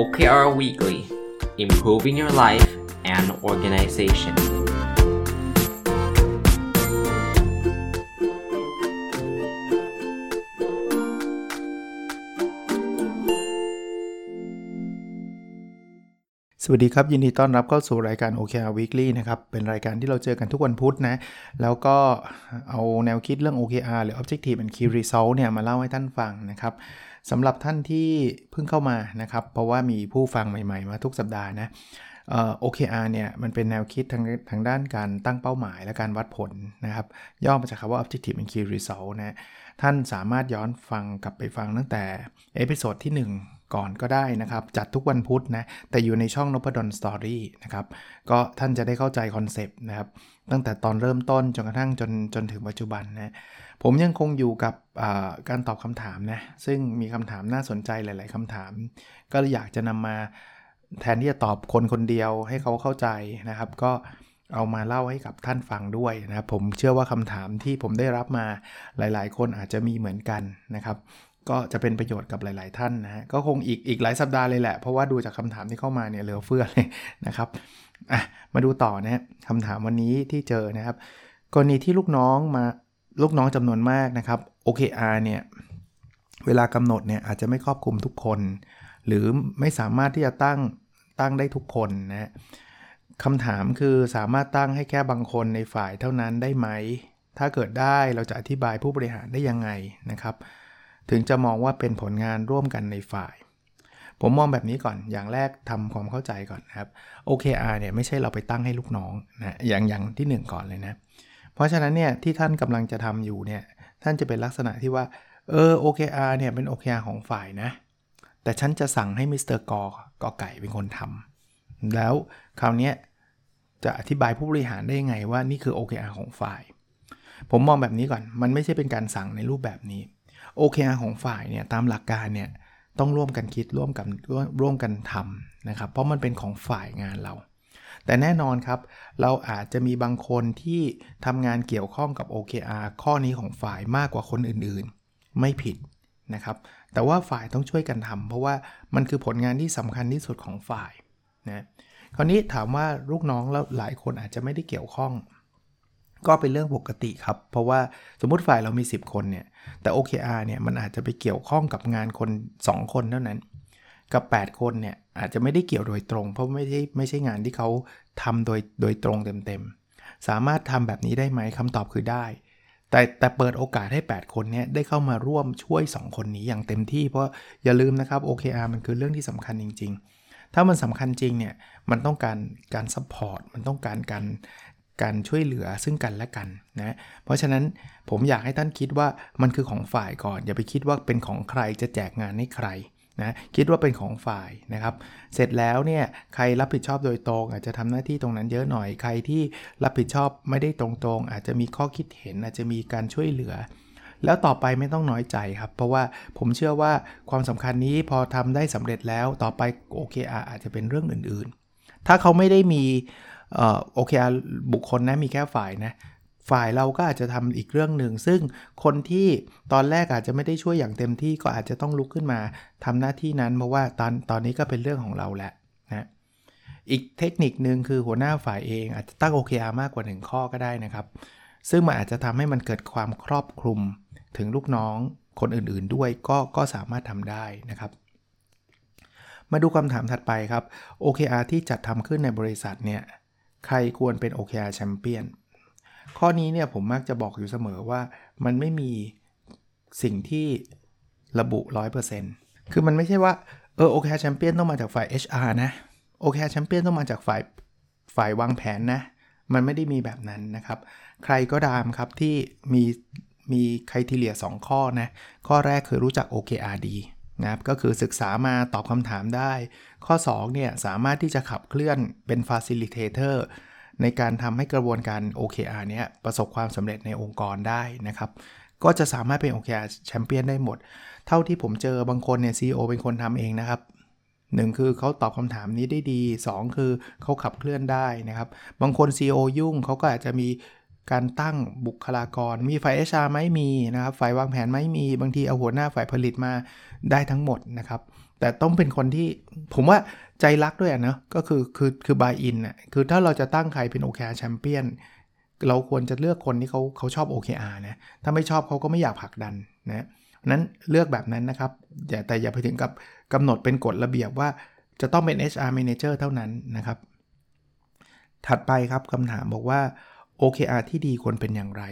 OKR Weekly Improving Your Life and Organization สวัสดีครับ ยินดีต้อนรับเข้าสู่รายการ OKR Weekly นะครับ เป็นรายการที่เราเจอกันทุกวันพุธนะ แล้วก็เอาแนวคิดเรื่อง OKR หรือ Objective and Key Result เนี่ยมาเล่าให้ท่านฟังนะครับ สำหรับท่านที่เพิ่งเข้ามานะครับ เพราะว่ามีผู้ฟังใหม่ ๆ มาทุกสัปดาห์นะเอ่อ OKR เนี่ย มันเป็นแนวคิดทางทางด้านการตั้งเป้าหมายและการวัดผลนะครับ ย่อมาจากคำว่า Objective and Key Result นะท่านสามารถย้อนฟังกลับไปฟังตั้งแต่ episode ที่ 1ก่อนก็ได้นะครับ จัดทุกวันพุธนะ แต่อยู่ในช่องนพดล Story นะครับ ก็ท่านจะได้เข้าใจ concept นะครับ ตั้งแต่ตอนเริ่มต้นจนกระทั่งจนจนถึงปัจจุบันนะ ผมยังคงอยู่กับการตอบคำถามนะ ซึ่งมีคำถามน่าสนใจหลาย ๆคำถาม ก็อยากจะนำมาแทนที่จะตอบคนคนเดียวให้เขาเข้าใจนะครับ ก็เอามาเล่าให้กับท่านฟังด้วยนะครับ ผมเชื่อว่าคำถามที่ผมได้รับมาหลาย ๆ คนอาจจะมีเหมือนกันนะครับ ก็จะเป็นประโยชน์กับหลาย ๆ ท่านนะฮะก็คงอีกอีกหลายสัปดาห์เลยแหละ เพราะว่าดูจากคำถามที่เข้ามาเนี่ยเหลือเฟือเลยนะครับอะมาดูต่อนะคำถามวันนี้ที่เจอนะครับ กรณีที่ลูกน้องมา ลูกน้องจำนวนมากนะครับ OKR เนี่ยเวลากำหนดเนี่ยอาจจะไม่ครอบคลุมทุกคน หรือไม่สามารถที่จะตั้งตั้งได้ทุกคนนะคำถามคือสามารถตั้งให้แค่บางคนในฝ่ายเท่านั้นได้ไหม ถ้าเกิดได้เราจะอธิบายผู้บริหารได้ยังไงนะครับ ถึงจะมองว่าเป็นผลงานร่วมกันในฝ่าย ผมมองแบบนี้ก่อนอย่างแรกทำความเข้าใจก่อนนะครับ OKR เนี่ยไม่ใช่เราไปตั้งให้ลูกน้องนะอย่างอย่างที่ 1 ก่อนเลยนะ เพราะฉะนั้นเนี่ยที่ท่านกำลังจะทำอยู่เนี่ยท่านจะเป็นลักษณะที่ว่าเออ OKR เนี่ยเป็น OKR ของฝ่ายนะ แต่ฉันจะสั่งให้มิสเตอร์กอกอไก่เป็นคนทำแล้วคราวนี้จะอธิบายผู้บริหารได้ยังไงว่านี่คือ OKR ของฝ่าย ผมมองแบบนี้ก่อน มันไม่ใช่เป็นการสั่งในรูปแบบนี้ OKR ของฝ่ายเนี่ยตามหลักการเนี่ยต้องร่วมกันคิดร่วมกันร่วมกันทำนะครับ เพราะมันเป็นของฝ่ายงานเรา แต่แน่นอนครับ เราอาจจะมีบางคนที่ทำงานเกี่ยวข้องกับ OKR ข้อนี้ของฝ่ายมากกว่าคนอื่นๆ ไม่ผิดนะครับ แต่ว่าฝ่ายต้องช่วยกันทำเพราะว่ามันคือผลงานที่สำคัญที่สุดของฝ่ายนะคราวนี้ถามว่าลูกน้องแล้วหลายคนอาจจะไม่ได้เกี่ยวข้อง ก็เป็นเรื่องปกติครับ เพราะว่าสมมติฝ่ายเรามี 10 คนเนี่ยแต่ OKR เนี่ยมันอาจจะไปเกี่ยวข้องกับงานคน 2 คนเท่านั้น กับ 8 คนเนี่ยอาจจะไม่ได้เกี่ยวโดยตรง เพราะไม่ใช่ไม่ใช่งานที่เขาทำโดยโดยตรงเต็มๆ สามารถทำแบบนี้ได้ไหมคำตอบคือได้ แต่แต่เปิดโอกาสให้ 8 คนนี้ได้เข้ามาร่วมช่วย 2 คนนี้อย่างเต็มที่ เพราะอย่าลืมนะครับ OKR มันคือเรื่องที่สำคัญจริง ๆ ถ้ามันสำคัญจริงเนี่ยมันต้องการการ support มันต้องการการการช่วยเหลือซึ่งกันและกันนะ เพราะฉะนั้นผมอยากให้ท่านคิดว่ามันคือของฝ่ายก่อน อย่าไปคิดว่าเป็นของใครจะแจกงานให้ใคร นะคิดว่าเป็นของฝ่ายนะครับ เสร็จแล้วเนี่ยใครรับผิดชอบโดยตรง อาจจะทำหน้าที่ตรงนั้นเยอะหน่อยใครที่รับผิดชอบไม่ได้ตรงๆ อาจจะมีข้อคิดเห็น อาจจะมีการช่วยเหลือ แล้วต่อไปไม่ต้องน้อยใจครับ เพราะว่าผมเชื่อว่าความสำคัญนี้พอทำได้สำเร็จแล้วต่อไปโอเคอาจจะเป็นเรื่องอื่นๆ ถ้าเขาไม่ได้มีโอเคบุคคลนะมีแค่ฝ่ายนะ ฝ่ายเราก็อาจจะทำอีกเรื่องหนึ่ง ซึ่งคนที่ตอนแรกอาจจะไม่ได้ช่วยอย่างเต็มที่ก็อาจจะต้องลุกขึ้นมาทำหน้าที่นั้นเพราะว่าตอนตอนนี้ก็เป็นเรื่องของเราแหละนะอีกเทคนิคนึงคือหัวหน้าฝ่ายเองอาจจะตั้ง OKR มากกว่า 1 ข้อก็ได้นะครับ ซึ่งมันอาจจะทำให้มันเกิดความครอบคลุมถึงลูกน้องคนอื่นๆด้วยก็ก็สามารถทำได้นะครับ มาดูคำถามถัดไปครับ OKR ที่จัดทำขึ้นในบริษัทเนี่ยใครควรเป็น OKR แชมเปี้ยน ข้อนี้เนี่ยผมมักจะบอกอยู่เสมอว่ามันไม่มีสิ่งที่ระบุ 100%คือมันไม่ใช่ว่า เออ OKR แชมเปี้ยนต้องมาจากฝ่าย HR นะ OKR แชมเปี้ยนต้องมาจากฝ่ายฝ่ายวางแผนนะ มันไม่ได้มีแบบนั้นนะครับ ใครก็ตามครับที่มีมีครทีเลีย2 ข้อนะ ข้อแรกคือรู้จัก OKR ดีนะครับก็คือศึกษามาตอบคำถามได้ ข้อ 2 เนี่ย สามารถที่จะขับเคลื่อนเป็น facilitator ในการทำให้กระบวนการ OKR เนี้ยประสบความสำเร็จในองค์กรได้นะครับ ก็จะสามารถเป็น OKR แชมเปี้ยนได้หมด เท่าที่ผมเจอบางคนเนี่ย CEO เป็นคนทำเองนะครับหนึ่งคือเขาตอบคำถามนี้ได้ดี 2 คือเขาขับเคลื่อนได้นะครับ บางคน CEO ยุ่งเขาก็อาจจะมีการตั้งบุคลากร มีฝ่าย HR ไหมมีนะครับฝ่ายวางแผนไหมมีบางทีเอาหัวหน้าฝ่ายผลิตมาได้ทั้งหมดนะครับ แต่ต้องเป็นคนที่ผมว่าใจรักด้วยอะนะ ก็คือคือคือบายอินอะคือถ้าเราจะตั้งใครเป็น OKR แชมเปี้ยนเราควรจะเลือกคนที่เขาเขาชอบ OKR นะ ถ้าไม่ชอบเขาก็ไม่อยากผลักดันนะนั้นเลือกแบบนั้นนะครับอย่าแต่อย่าไปถึงกับกำหนดเป็นกฎระเบียบว่าจะต้องเป็น HR Manager เท่านั้นนะครับ ถัดไปครับคำถามบอกว่า OKR ที่ดีควรเป็นอย่างไร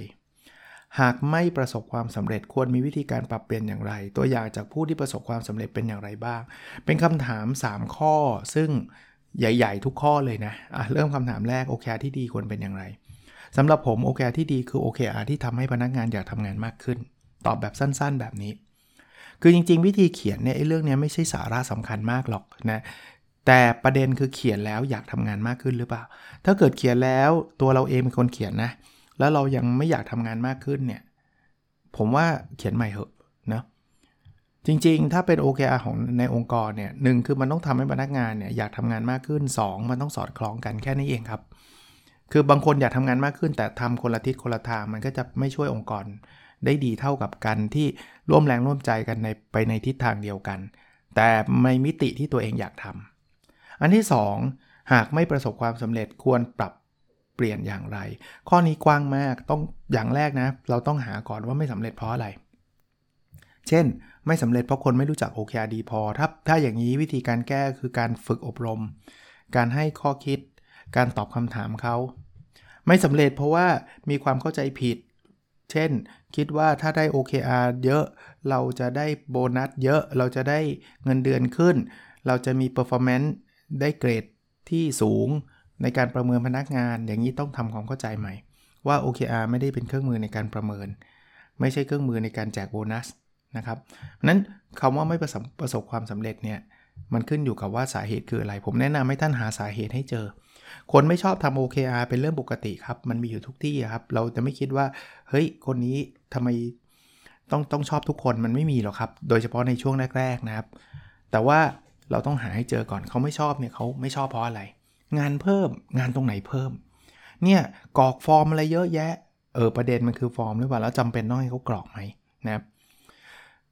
หากไม่ประสบความสำเร็จควรมีวิธีการปรับเปลี่ยนอย่างไร ตัวอย่างจากผู้ที่ประสบความสำเร็จเป็นอย่างไรบ้าง เป็นคำถาม 3 ข้อ ซึ่งใหญ่ ๆ ทุกข้อเลยนะะเริ่มคำถามแรก OKR ที่ดีควรเป็นอย่างไรสำหรับผม OKR ที่ดีคือ OKR ที่ทำให้พนักงานอยากทำงานมากขึ้น ตอบแบบสั้นๆ แบบนี้ คือจริงๆ วิธีเขียนเนี่ยเรื่องนี้ไม่ใช่สาระสำคัญมากหรอกนะแต่ประเด็นคือเขียนแล้วอยากทำงานมากขึ้นหรือเปล่า ถ้าเกิดเขียนแล้วตัวเราเองเป็นคนเขียนนะ แล้วเรายังไม่อยากทำงานมากขึ้นเนี่ย ผมว่าเขียนใหม่เหอะนะจริงๆ ถ้าเป็น OKR ของในองค์กรเนี่ยหนึ่งคือมันต้องทำให้พนักงานเนี่ยอยากทำงานมากขึ้น 2 มันต้องสอดคล้องกันแค่นี้เองครับ คือบางคนอยากทำงานมากขึ้น แต่ทำคนละทิศคนละทางมันก็จะไม่ช่วยองค์กร ได้ดีเท่ากับกันที่ร่วมแรงร่วมใจกันในไปในทิศทางเดียวกัน แต่ในมิติที่ตัวเองอยากทำอันที่ 2 หากไม่ประสบความสำเร็จควรปรับ ปลี่ยนอย่างไร ข้อนี้กว้างมากต้องอย่างแรกนะ เราต้องหาก่อนว่าไม่สำเร็จเพราะอะไร เช่น ไม่สำเร็จเพราะคนไม่รู้จัก OKR ดีพอ ถ้าถ้าอย่างนี้วิธีการแก้คือการฝึกอบรม การให้ข้อคิด การตอบคำถามเขาไม่สำเร็จเพราะว่ามีความเข้าใจผิด เช่น คิดว่าถ้าได้ OKR เยอะ เราจะได้โบนัสเยอะ เราจะได้เงินเดือนขึ้น เราจะมี performance ได้เกรดที่สูง ในการประเมินพนักงานอย่างนี้ต้องทำความเข้าใจใหม่ ว่า OKR ไม่ได้เป็นเครื่องมือในการประเมิน ไม่ใช่เครื่องมือในการแจกโบนัสนะครับนั้นคำว่าไม่ประสบประสบความสำเร็จเนี่ยมันขึ้นอยู่กับว่าสาเหตุคืออะไร ผมแนะนำให้ท่านหาสาเหตุให้เจอ คนไม่ชอบทำ OKR เป็นเรื่องปกติครับ มันมีอยู่ทุกที่ครับ เราจะไม่คิดว่า เฮ้ย คนนี้ทำไมต้องต้องชอบทุกคนมันไม่มีหรอกครับ โดยเฉพาะในช่วงแรกๆนะครับ แต่ว่าเราต้องหาให้เจอก่อนเขาไม่ชอบเนี่ยเขาไม่ชอบเพราะอะไร งานเพิ่มงานตรงไหนเพิ่ม เนี่ยกรอกฟอร์มอะไรเยอะแยะเออประเด็นมันคือฟอร์มหรือเปล่าแล้วจำเป็นต้องให้เขากรอกไหมนะครับ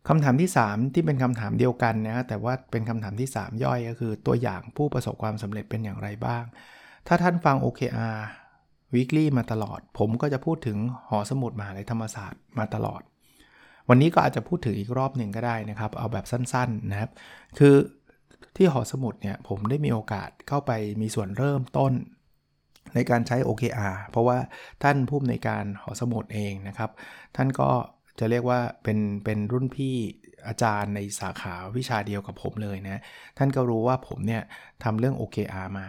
คำถามที่ 3 ที่เป็นคำถามเดียวกันนะแต่ว่าเป็นคำถามที่ 3 ย่อยก็คือตัวอย่างผู้ประสบความสำเร็จเป็นอย่างไรบ้าง ถ้าท่านฟัง OKR Weekly มาตลอด ผมก็จะพูดถึงหอสมุดมหาลัยธรรมศาสตร์มาตลอด วันนี้ก็อาจจะพูดถึงอีกรอบหนึ่งก็ได้นะครับ เอาแบบสั้นๆนะครับ คือ ที่หอสมุดเนี่ยผมได้มีโอกาสเข้าไปมีส่วนเริ่มต้น ในการใช้ OKR เพราะว่าท่านผู้อำนวยการหอสมุดเองนะครับ ท่านก็จะเรียกว่าเป็นเป็นรุ่นพี่อาจารย์ในสาขาวิชาเดียวกับผมเลยนะ ท่านก็รู้ว่าผมเนี่ยทำเรื่อง OKR มา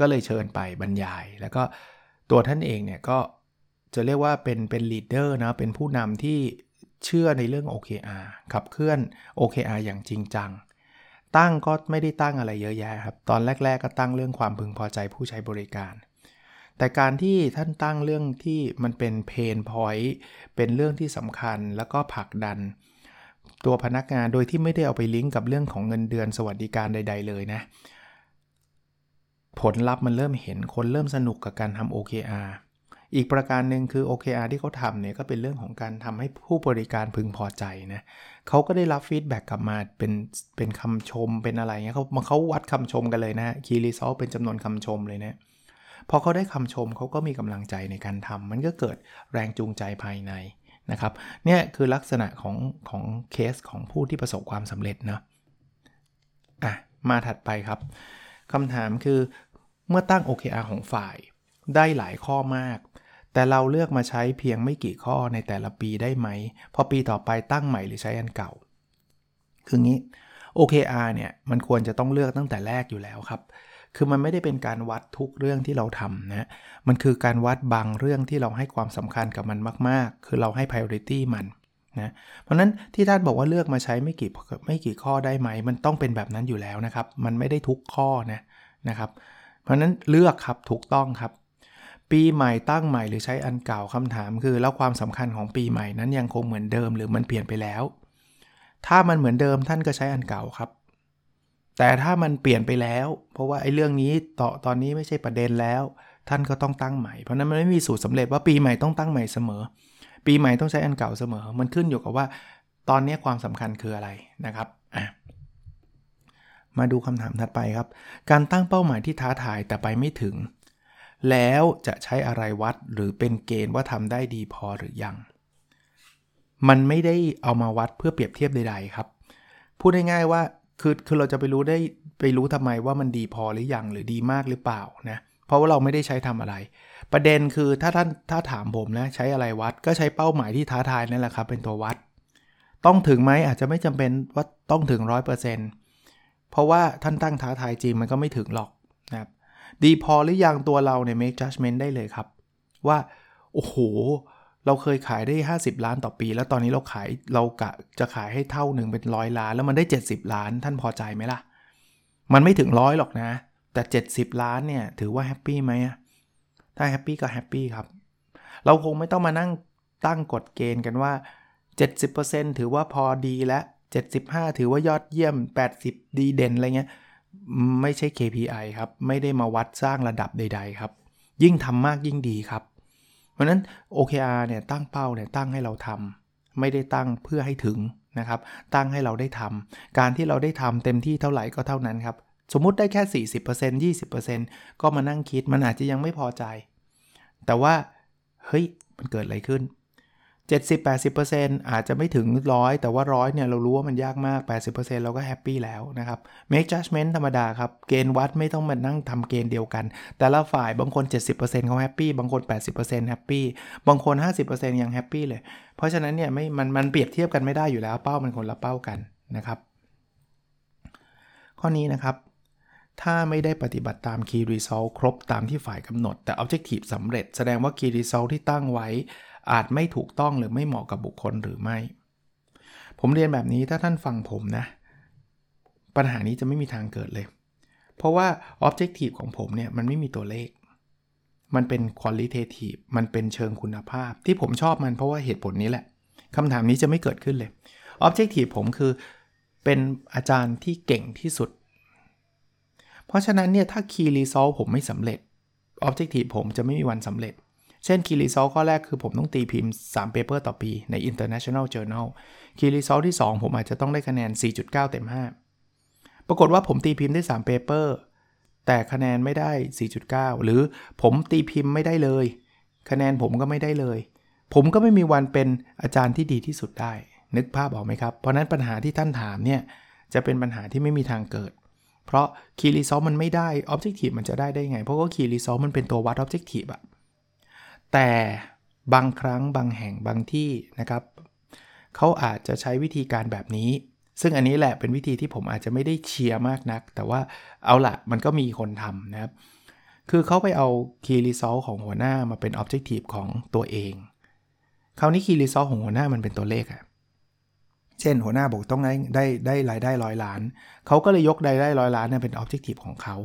ก็เลยเชิญไปบรรยาย แล้วก็ตัวท่านเองเนี่ยก็จะเรียกว่าเป็นเป็น leader นะเป็นผู้นำที่เชื่อในเรื่อง OKR ขับเคลื่อน OKR อย่างจริงจัง ตั้งก็ไม่ได้ตั้งอะไรเยอะแยะครับ ตอนแรก ๆ ก็ตั้งเรื่องความพึงพอใจผู้ใช้บริการ แต่การที่ท่านตั้งเรื่องที่มันเป็น pain point เป็นเรื่องที่สำคัญแล้วก็ผลักดัน ตัวพนักงานโดยที่ไม่ได้เอาไปลิงก์กับเรื่องของเงินเดือนสวัสดิการใด ๆ เลยนะ ผลลัพธ์มันเริ่มเห็นคนเริ่มสนุกกับการทำ OKR อีกประการหนึ่งคือ OKR ที่เขาทำเนี่ยก็เป็นเรื่องของการทำให้ผู้บริการพึงพอใจนะเขาก็ได้รับ feedback กลับมาเป็นเป็นคำชมเป็นอะไรเงี้ยเขามาเขาวัดคำชมกันเลยนะ Key Result เป็นจำนวนคำชมเลยนะพอเขาได้คำชมเขาก็มีกำลังใจในการทำมันก็เกิดแรงจูงใจภายในนะครับเนี่ยคือลักษณะของของเคสของผู้ที่ประสบความสำเร็จนะอะมาถัดไปครับคำถามคือเมื่อตั้ง OKR ของฝ่ายได้หลายข้อมาก แต่เราเลือกมาใช้เพียงไม่กี่ข้อในแต่ละปีได้ไหม พอปีต่อไปตั้งใหม่หรือใช้อันเก่า คืองี้ OKR เนี่ยมันควรจะต้องเลือกตั้งแต่แรกอยู่แล้วครับ คือมันไม่ได้เป็นการวัดทุกเรื่องที่เราทำนะ มันคือการวัดบางเรื่องที่เราให้ความสำคัญกับมันมาก ๆ คือเราให้ priority มันนะเพราะนั้นที่ท่านบอกว่าเลือกมาใช้ไม่กี่ไม่กี่ข้อได้ไหม มันต้องเป็นแบบนั้นอยู่แล้วนะครับ มันไม่ได้ทุกข้อนะนะครับ เพราะนั้นเลือกครับถูกต้องครับ ปีใหม่ตั้งใหม่หรือใช้อันเก่าคำถามคือ แล้วความสำคัญของปีใหม่นั้นยังคงเหมือนเดิมหรือมันเปลี่ยนไปแล้ว ถ้ามันเหมือนเดิมท่านก็ใช้อันเก่าครับ แต่ถ้ามันเปลี่ยนไปแล้ว เพราะว่าไอ้เรื่องนี้ต่อตอนนี้ไม่ใช่ประเด็นแล้ว ท่านก็ต้องตั้งใหม่ เพราะนั้นมันไม่มีสูตรสำเร็จว่าปีใหม่ต้องตั้งใหม่เสมอ ปีใหม่ต้องใช้อันเก่าเสมอ มันขึ้นอยู่กับว่า ตอนนี้ความสำคัญคืออะไรนะครับอะมาดูคำถามถัดไปครับ การตั้งเป้าหมายที่ท้าทายแต่ไปไม่ถึง แล้วจะใช้อะไรวัดหรือเป็นเกณฑ์ว่าทำได้ดีพอหรือยัง มันไม่ได้เอามาวัดเพื่อเปรียบเทียบใดๆครับ พูดง่ายๆว่าคือคือเราจะไปรู้ได้ไปรู้ทำไมว่ามันดีพอหรือยังหรือดีมากหรือเปล่านะเพราะว่าเราไม่ได้ใช้ทำอะไร ประเด็นคือถ้าท่านถ้าถามผมนะใช้อะไรวัดก็ใช้เป้าหมายที่ท้าทายนั่นแหละครับเป็นตัววัด ต้องถึงไหมอาจจะไม่จำเป็นว่าต้องถึง 100%เพราะว่าท่านตั้งท้าทายจริงมันก็ไม่ถึงหรอกนะครับ ดีพอหรือยังตัวเราเนี่ย make judgment ได้เลยครับ ว่า โอ้โห เราเคยขายได้ 50 ล้านต่อปี แล้วตอนนี้เราขายเรากะจะขายให้เท่าหนึ่งเป็นร้อยล้าน แล้วมันได้ 70 ล้านท่านพอใจไหมล่ะ มันไม่ถึงร้อยหรอกนะ แต่ 70 ล้านเนี่ย ถือว่า happy ไหมถ้า happy ก็ happy ครับ เราคงไม่ต้องมานั่งตั้งกฎเกณฑ์กันว่า 70%ถือว่าพอดีและ75 ถือว่ายอดเยี่ยม 80 ดีเด่นอะไรเงี้ย ไม่ใช่ KPI ครับ ไม่ได้มาวัดสร้างระดับใด ๆ ครับ ยิ่งทำมากยิ่งดีครับ เพราะนั้น OKR เนี่ยตั้งเป้าเนี่ยตั้งให้เราทำไม่ได้ตั้งเพื่อให้ถึงนะครับ ตั้งให้เราได้ทำการที่เราได้ทำเต็มที่เท่าไหร่ก็เท่านั้นครับ สมมุติได้แค่ 40% 20%ก็มานั่งคิดมันอาจจะยังไม่พอใจ แต่ว่าเฮ้ยมันเกิดอะไรขึ้น 70-80%อาจจะไม่ถึงร้อยแต่ว่าร้อยเนี่ย เรารู้ว่ามันยากมาก 80%เราก็แฮปปี้แล้วนะครับ make judgment ธรรมดาครับ เกณฑ์วัดไม่ต้องมานั่งทำเกณฑ์เดียวกัน แต่ละฝ่ายบางคน 70%เขา happy บางคน 80% happy บางคน 50%ยัง happy เลย เพราะฉะนั้นเนี่ยไม่มันมันเปรียบเทียบกันไม่ได้อยู่แล้วเป้ามันคนละเป้ากันนะครับ ข้อนี้นะครับถ้าไม่ได้ปฏิบัติตาม Key Result ครบตามที่ฝ่ายกำหนด แต่ Objective สำเร็จ แสดงว่า Key Result ที่ตั้งไว้ อาจไม่ถูกต้องหรือไม่เหมาะกับบุคคลหรือไม่ ผมเรียนแบบนี้ถ้าท่านฟังผมนะ ปัญหานี้จะไม่มีทางเกิดเลย เพราะว่า Objective ของผมเนี่ยมันไม่มีตัวเลข มันเป็น qualitative มันเป็นเชิงคุณภาพ ที่ผมชอบมันเพราะว่าเหตุผลนี้แหละคำถามนี้จะไม่เกิดขึ้นเลย Objective ผมคือเป็นอาจารย์ที่เก่งที่สุด เพราะฉะนั้นเนี่ยถ้า Key Result ผมไม่สำเร็จ Objective ผมจะไม่มีวันสำเร็จ เช่น Key Result ข้อแรกคือผมต้องตีพิมพ์ 3 paper ต่อปีใน International Journal Key Result ที่ 2 ผมอาจจะต้องได้คะแนน 4.9 เต็ม 5 ปรากฏว่าผมตีพิมพ์ได้ 3 paper แต่คะแนนไม่ได้ 4.9 หรือผมตีพิมพ์ไม่ได้เลย คะแนนผมก็ไม่ได้เลย ผมก็ไม่มีวันเป็นอาจารย์ที่ดีที่สุดได้ นึกภาพออกไหมครับ เพราะนั้นปัญหาที่ท่านถามเนี่ยจะเป็นปัญหาที่ไม่มีทางเกิด เพราะ Key Result มันไม่ได้ Objective มันจะได้ได้ไง เพราะว่า Key Result มันเป็นตัววัด Objective อะ แต่บางครั้งบางแห่งบางที่นะครับเขาอาจจะใช้วิธีการแบบนี้ ซึ่งอันนี้แหละเป็นวิธีที่ผมอาจจะไม่ได้เชียร์มากนัก แต่ว่าเอาละมันก็มีคนทำนะครับ คือเขาไปเอา Key Result ของหัวหน้ามาเป็น Objective ของตัวเอง คราวนี้ Key Result ของหัวหน้ามันเป็นตัวเลขอะเช่นหัวหน้าบอกต้องได้ได้ได้รายได้ร้อยล้าน เขาก็เลยยกรายได้ร้อยล้านเนี่ยเป็น Objective ของเขา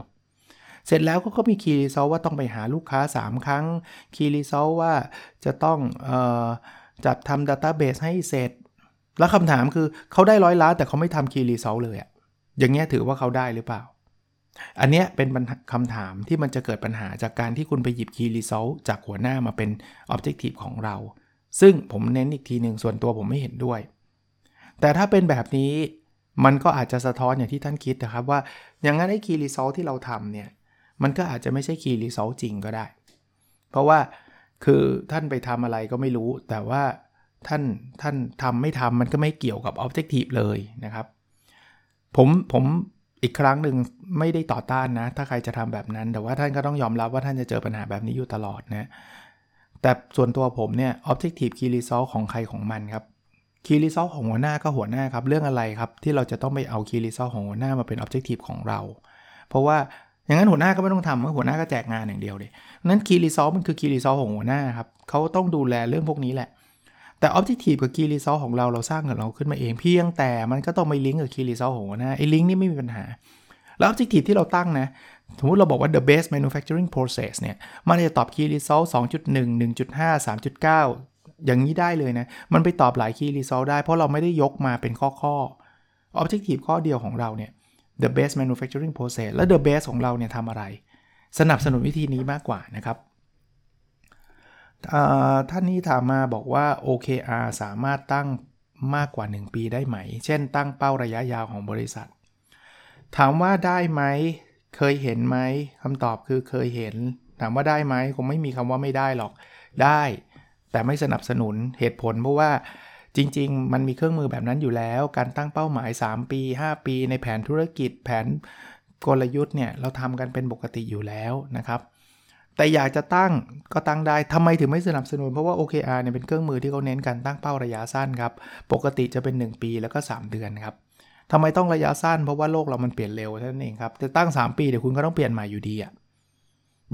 เสร็จแล้วก็มี Key Result ว่าต้องไปหาลูกค้า 3 ครั้ง Key Result ว่าจะต้องออจัดทำ database ให้เสร็จ แล้วคำถามคือเขาได้ร้อยล้านแต่เขาไม่ทำ Key Result เลยอะอย่างเงี้ยถือว่าเขาได้หรือเปล่า อันเนี้ยเป็นคำถามที่มันจะเกิดปัญหาจากการที่คุณไปหยิบ Key Result จากหัวหน้ามาเป็น Objective ของเรา ซึ่งผมเน้นอีกทีหนึ่งส่วนตัวผมไม่เห็นด้วย แต่ถ้าเป็นแบบนี้มันก็อาจจะสะท้อนอย่างที่ท่านคิดนะครับว่า อย่างนั้นไอ้ Key Result ที่เราทำเนี่ย มันก็อาจจะไม่ใช่ Key Result จริงก็ได้ เพราะว่าคือท่านไปทำอะไรก็ไม่รู้ แต่ว่าท่านท่านทำไม่ทำมันก็ไม่เกี่ยวกับ Objective เลยนะครับ ผมผมอีกครั้งหนึ่งไม่ได้ต่อต้านนะ ถ้าใครจะทำแบบนั้น แต่ว่าท่านก็ต้องยอมรับว่าท่านจะเจอปัญหาแบบนี้อยู่ตลอดนะ แต่ส่วนตัวผมเนี่ย Objective Key Result ของใครของมันครับ Key Result ของหัวหน้าก็หัวหน้าครับ เรื่องอะไรครับ ที่เราจะต้องไปเอา Key Result ของหัวหน้ามาเป็น Objective ของเรา เพราะว่า อย่างนั้นหัวหน้าก็ไม่ต้องทำหัวหน้าก็แจกงานอย่างเดียวเลยนั้น Key Result มันคือ Key Result ของหัวหน้าครับเขาต้องดูแลเรื่องพวกนี้แหละ แต่ Objective กับ Key Result ของเราเราสร้างกับเราขึ้นมาเองเพียงแต่มันก็ต้องไปลิงก์กับ Key Result ของหัวหน้าไอ้ลิงก์นี่ไม่มีปัญหา แล้ว Objective ที่เราตั้งนะสมมติเราบอกว่า the best manufacturing process เนี่ยมันจะตอบ key result 2.1 1.5 3.9 อย่างนี้ได้เลยนะ มันไปตอบหลาย key result ได้เพราะเราไม่ได้ยกมาเป็นข้อข้อ objective ข้อเดียวของเราเนี่ย the best manufacturing process และ the best ของเราเนี่ยทำอะไร สนับสนุนวิธีนี้มากกว่านะครับท่านนี้ถามมาบอกว่า OKR สามารถตั้งมากกว่า 1 ปีได้ไหม เช่น ตั้งเป้าระยะยาวของบริษัท ถามว่าได้ไหม เคยเห็นไหมคำตอบคือเคยเห็น ถามว่าได้ไหมคงไม่มีคำว่าไม่ได้หรอก ได้ แต่ไม่สนับสนุนเหตุผลเพราะว่า จริง ๆ มันมีเครื่องมือแบบนั้นอยู่แล้ว การตั้งเป้าหมาย 3 ปี 5 ปี ในแผนธุรกิจ แผนกลยุทธ์เนี่ยเราทำกันเป็นปกติอยู่แล้วนะครับ แต่อยากจะตั้งก็ตั้งได้ทำไมถึงไม่สนับสนุน เพราะว่า OKR เนี่ยเป็นเครื่องมือที่เขาเน้นการตั้งเป้าระยะสั้นครับ ปกติจะเป็น 1 ปีแล้วก็ 3 เดือนครับทำไมต้องระยะสั้น เพราะว่าโลกเรามันเปลี่ยนเร็วท่านั้นเองครับจะตั้ง 3 ปีเดี๋ยวคุณก็ต้องเปลี่ยนใหม่อยู่ดีอะ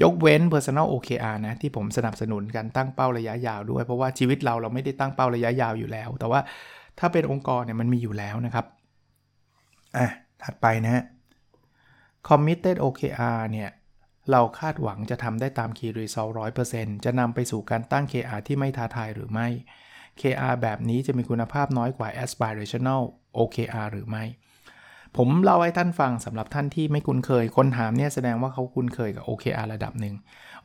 ยกเว้น personal OKR นะ ที่ผมสนับสนุนการตั้งเป้าระยะยาวด้วย เพราะว่าชีวิตเราเราไม่ได้ตั้งเป้าระยะยาวอยู่แล้ว แต่ว่าถ้าเป็นองค์กรเนี่ยมันมีอยู่แล้วนะครับอะถัดไปนะฮะ committed OKR เนี่ยเราคาดหวังจะทำได้ตาม key result 100%จะนำไปสู่การตั้ง KR ที่ไม่ท้าทายหรือไม่ KR แบบนี้จะมีคุณภาพน้อยกว่า aspirational OKR หรือไม่ ผมเล่าให้ท่านฟังสำหรับท่านที่ไม่คุ้นเคย คนถามเนี่ยแสดงว่าเขาคุ้นเคยกับ OKR ระดับหนึ่ง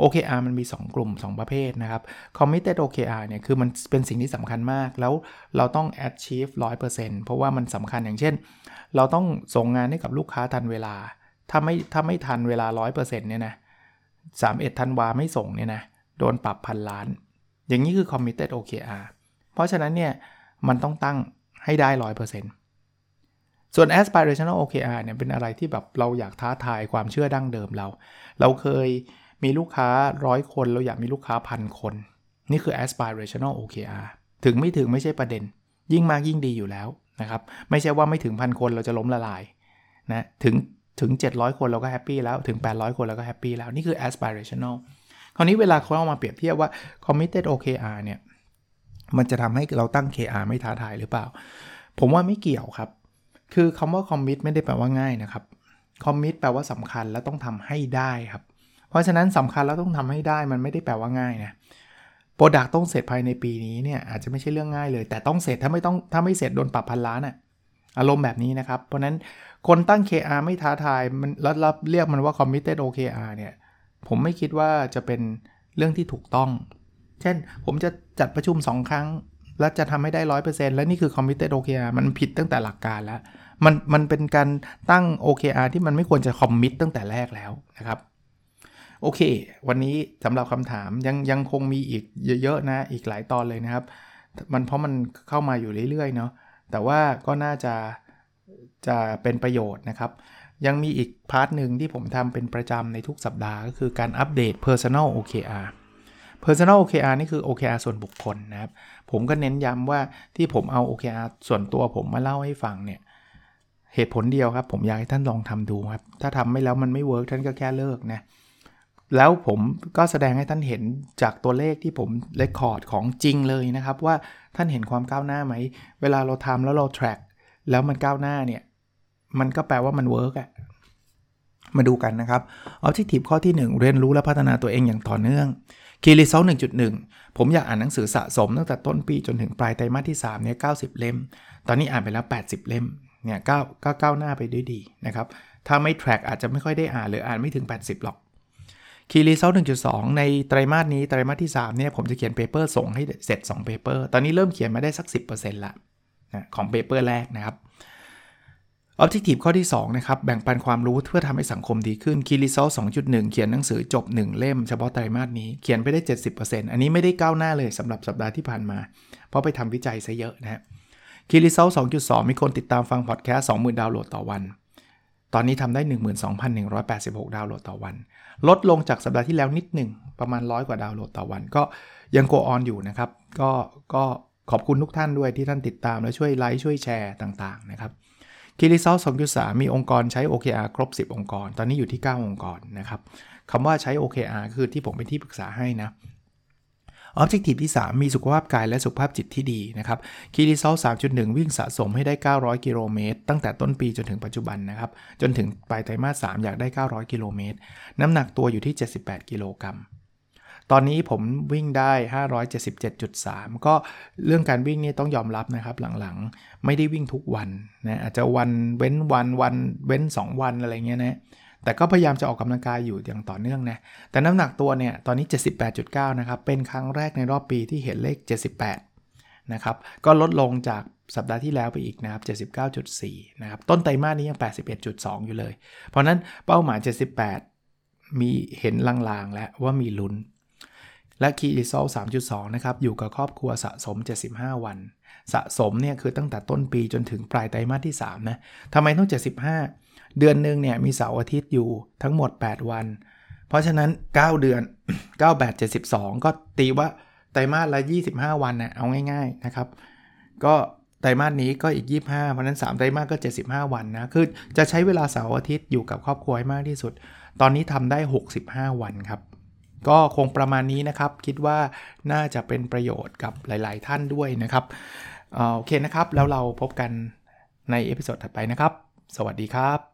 OKR มันมี 2 กลุ่ม 2 ประเภทนะครับ Committed OKR เนี่ยคือมันเป็นสิ่งที่สำคัญมาก แล้วเราต้อง achieve 100%เพราะว่ามันสำคัญอย่างเช่น เราต้องส่งงานให้กับลูกค้าทันเวลา ถ้าไม่ถ้าไม่ทันเวลา 100%เนี่ยนะ31ธันวาไม่ส่งเนี่ยนะโดนปรับพันล้าน อย่างนี้คือ Committed OKR เพราะฉะนั้นเนี่ยมันต้องตั้งให้ได้ 100% ส่วน aspirational OKR เนี่ยเป็นอะไรที่แบบเราอยากท้าทายความเชื่อดั้งเดิมเรา เราเคยมีลูกค้าร้อยคน เราอยากมีลูกค้าพันคน นี่คือ aspirational OKR ถึงไม่ถึงไม่ใช่ประเด็น ยิ่งมากยิ่งดีอยู่แล้วนะครับ ไม่ใช่ว่าไม่ถึงพันคนเราจะล้มละลายนะถึงถึง 700 คนเราก็ happy แล้วถึง 800 คนเราก็ happy แล้ว นี่คือ aspirational คราวนี้เวลาเขาเอามาเปรียบเทียบว่า committed OKR เนี่ยมันจะทำให้เราตั้ง KR ไม่ท้าทายหรือเปล่า ผมว่าไม่เกี่ยวครับ คือคำว่า commit ไม่ได้แปลว่าง่ายนะครับ commit แปลว่าสำคัญและต้องทำให้ได้ครับ เพราะฉะนั้นสำคัญแล้วต้องทำให้ได้มันไม่ได้แปลว่าง่ายนะ product ต้องเสร็จภายในปีนี้เนี่ยอาจจะไม่ใช่เรื่องง่ายเลย แต่ต้องเสร็จถ้าไม่ต้องถ้าไม่เสร็จโดนปรับพันล้านอะอารมณ์แบบนี้นะครับ เพราะนั้นคนตั้ง KR ไม่ท้าทายมันแล้วรับเรียกมันว่า committed OKR เนี่ยผมไม่คิดว่าจะเป็นเรื่องที่ถูกต้อง เช่น ผมจะจัดประชุม 2 ครั้ง แล้วจะทำให้ได้100%แล้วนี่คือ committed OKR มันผิดตั้งแต่หลักการแล้ว มันมันเป็นการตั้ง OKR ที่มันไม่ควรจะ commit ตั้งแต่แรกแล้วนะครับ โอเค วันนี้สำหรับคำถามยังยังคงมีอีกเยอะๆนะ อีกหลายตอนเลยนะครับ มันเพราะมันเข้ามาอยู่เรื่อยๆเนาะแต่ว่าก็น่าจะจะเป็นประโยชน์นะครับ ยังมีอีก part หนึ่งที่ผมทำเป็นประจำในทุกสัปดาห์ก็คือการอัปเดต Personal OKR Personal OKR นี่คือ OKR ส่วนบุคคลนะครับ ผมก็เน้นย้ำว่าที่ผมเอา OKR ส่วนตัวผมมาเล่าให้ฟังเนี่ย เหตุผลเดียวครับผมอยากให้ท่านลองทำดูครับ ถ้าทำไม่แล้วมันไม่ work ท่านก็แค่เลิกนะ แล้วผมก็แสดงให้ท่านเห็นจากตัวเลขที่ผม record ของจริงเลยนะครับ ว่าท่านเห็นความก้าวหน้าไหม เวลาเราทำแล้วเรา track แล้วมันก้าวหน้าเนี่ย มันก็แปลว่ามัน work อะมาดูกันนะครับ Objective ข้อที่ 1 เรียนรู้และพัฒนาตัวเองอย่างต่อเนื่อง Key Result 1.1 ผมอยากอ่านหนังสือสะสมตั้งแต่ต้นปีจนถึงปลายไตรมาสที่3เนี่ย90 เล่ม ตอนนี้อ่านไปแล้ว 80 เล่ม เนี่ยก้าวก้าวหน้าไปด้วยดีนะครับ ถ้าไม่ track อาจจะไม่ค่อยได้อ่านหรืออ่านไม่ถึง 80 หรอก Key Result 1.2ในไตรมาสนี้ไตรมาสที่3เนี่ยผมจะเขียน paper ส่งให้เสร็จ2 paper ตอนนี้เริ่มเขียนมาได้สัก 10%ละนะของ paper แรกนะครับ Objective ข้อที่2นะครับแบ่งปันความรู้เพื่อทำให้สังคมดีขึ้น Key Result 2.1 เขียนหนังสือจบ 1 เล่มเฉพาะไตรมาสนี้เขียนไปได้ 70%อันนี้ไม่ได้ก้าวหน้าเลยสำหรับสัปดาห์ที่ผ่านมา เพราะไปทำวิจัยซะเยอะนะฮะ Key Result 2.2 มีคนติดตามฟังพอดแคสต์20,000 ดาวน์โหลดต่อวัน ตอนนี้ทำได้ 12,186 ดาวน์โหลดต่อวัน ลดลงจากสัปดาห์ที่แล้วนิดหนึ่งประมาณร้อยกว่าดาวน์โหลดต่อวัน ก็ยังโกออนอยู่นะครับ ก็ก็ขอบคุณทุกท่านด้วยที่ท่านติดตามและช่วยไลค์ช่วยแชร์ต่างๆนะครับคิริซอล2.3 มีองค์กรใช้ OKR ครบ 10 องค์กร ตอนนี้อยู่ที่ 9 องค์กรนะครับคำว่าใช้ OKR คือที่ผมเป็นที่ปรึกษาให้นะ Objective ที่ 3 มีสุขภาพกายและสุขภาพจิตที่ดีนะครับคีรีซอล3.1 วิ่งสะสมให้ได้ 900 กิโลเมตร ตั้งแต่ต้นปีจนถึงปัจจุบันนะครับ จนถึงปลายไตรมาส 3 อยากได้ 900 กิโลเมตร น้ำหนักตัวอยู่ที่ 78 กิโลกรัมตอนนี้ผมวิ่งได้ 577.3 ก็เรื่องการวิ่งนี่ต้องยอมรับนะครับหลังๆ ไม่ได้วิ่งทุกวันนะอาจจะวันเว้นวันวันเว้น 2 วันอะไรเงี้ยนะ แต่ก็พยายามจะออกกำลังกายอยู่อย่างต่อเนื่องนะ แต่น้ำหนักตัวเนี่ยตอนนี้ 78.9 นะครับ เป็นครั้งแรกในรอบปีที่เห็นเลข 78 นะครับ ก็ลดลงจากสัปดาห์ที่แล้วไปอีกนะครับ 79.4 นะครับ ต้นไตรมาสนี้ยัง 81.2 อยู่เลย เพราะนั้นเป้าหมาย 78 มีเห็นลางๆ แล้วว่ามีลุ้น และ Key Result 3.2 นะครับ อยู่กับครอบครัวสะสม 75 วัน สะสมเนี่ยคือตั้งแต่ต้นปีจนถึงปลายไตรมาสที่ 3 นะทำไมต้อง 75 เดือนหนึ่งเนี่ยมีเสาร์อาทิตย์อยู่ทั้งหมด 8 วัน เพราะฉะนั้น 9 เดือน 9 8 72 ก็ตีว่าไตรมาสละ 25 วันนะเอาง่ายๆนะครับ ก็ไตรมาสนี้ก็อีก 25 เพราะนั้น 3 ไตรมาสก็ 75 วันนะ คือจะใช้เวลาเสาร์อาทิตย์อยู่กับครอบครัวให้มากที่สุด ตอนนี้ทำได้ 65 วันครับ ก็คงประมาณนี้นะครับ คิดว่าน่าจะเป็นประโยชน์กับหลาย ๆ ท่านด้วยนะครับโอเคนะครับ แล้วเราพบกันในเอพิโซดถัดไปนะครับ สวัสดีครับ